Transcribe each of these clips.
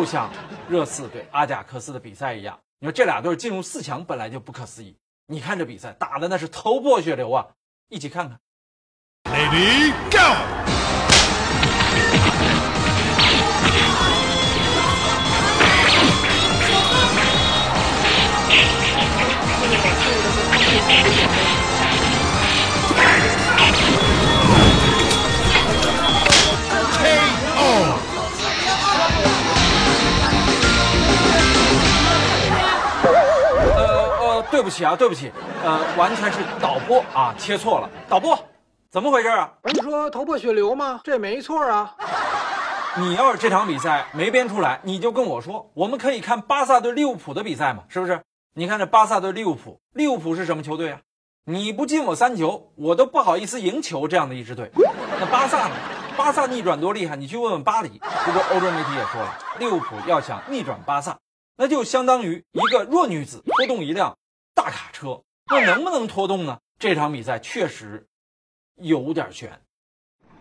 就像热刺对阿贾克斯的比赛一样。你说这俩队进入四强本来就不可思议，你看这比赛打的那是头破血流啊！一起看看。对不起啊，对不起，呃，完全是导播啊，切错了。导播，怎么回事啊？不是说头破血流吗？这也没错啊。你要是这场比赛没编出来，你就跟我说，我们可以看巴萨对利物浦的比赛嘛，是不是？你看这巴萨对利物浦，利物浦是什么球队啊？你不进我三球，我都不好意思赢球这样的一支队。那巴萨呢？巴萨逆转多厉害？你去问问巴黎。不过欧洲媒体也说了，利物浦要想逆转巴萨，那就相当于一个弱女子拖动一辆。大卡车，那能不能拖动呢？这场比赛确实有点悬。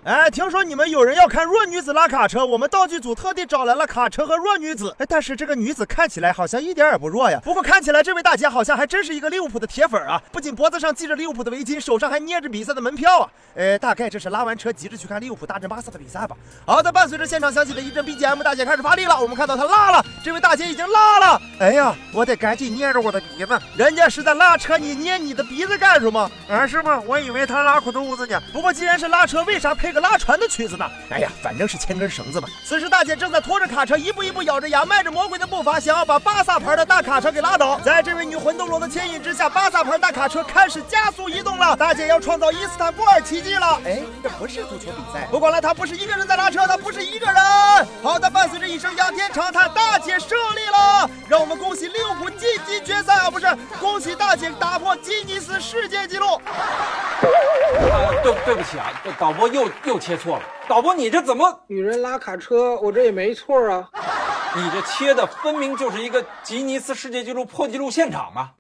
哎，听说你们有人要看弱女子拉卡车，我们道具组特地找来了卡车和弱女子。哎，但是这个女子看起来好像一点也不弱呀。不过看起来这位大姐好像还真是一个利物浦的铁粉啊，不仅脖子上系着利物浦的围巾，手上还捏着比赛的门票啊。呃，大概这是拉完车急着去看利物浦大战巴萨的比赛吧。好的，伴随着现场响起的一阵 BGM，大姐开始发力了。我们看到她拉了，这位大姐已经拉了。哎呀，我得赶紧捏着我的鼻子，人家是在拉车，你捏你的鼻子干什么？啊，是吗？我以为他拉裤肚子呢。不过既然是拉车，为啥配个拉船的曲子呢？哎呀，反正是牵根绳子嘛。此时大姐正在拖着卡车，一步一步咬着牙，迈着魔鬼的步伐，想要把巴萨牌的大卡车给拉倒。在这位女魂斗罗的牵引之下，巴萨牌大卡车开始加速移动了。大姐要创造伊斯坦布尔奇迹了。哎，这不是足球比赛。不管了，她不是一个人在拉车，她不是一个人。好的，伴随着一声仰天长叹，大姐胜利了。让我们恭喜利物浦晋级决赛啊！不是，恭喜大姐打破吉尼斯世界纪录。对对不起啊，导播又又切错了。导播，你这怎么？女人拉卡车，我这也没错啊。你这切的分明就是一个吉尼斯世界纪录破纪录现场嘛。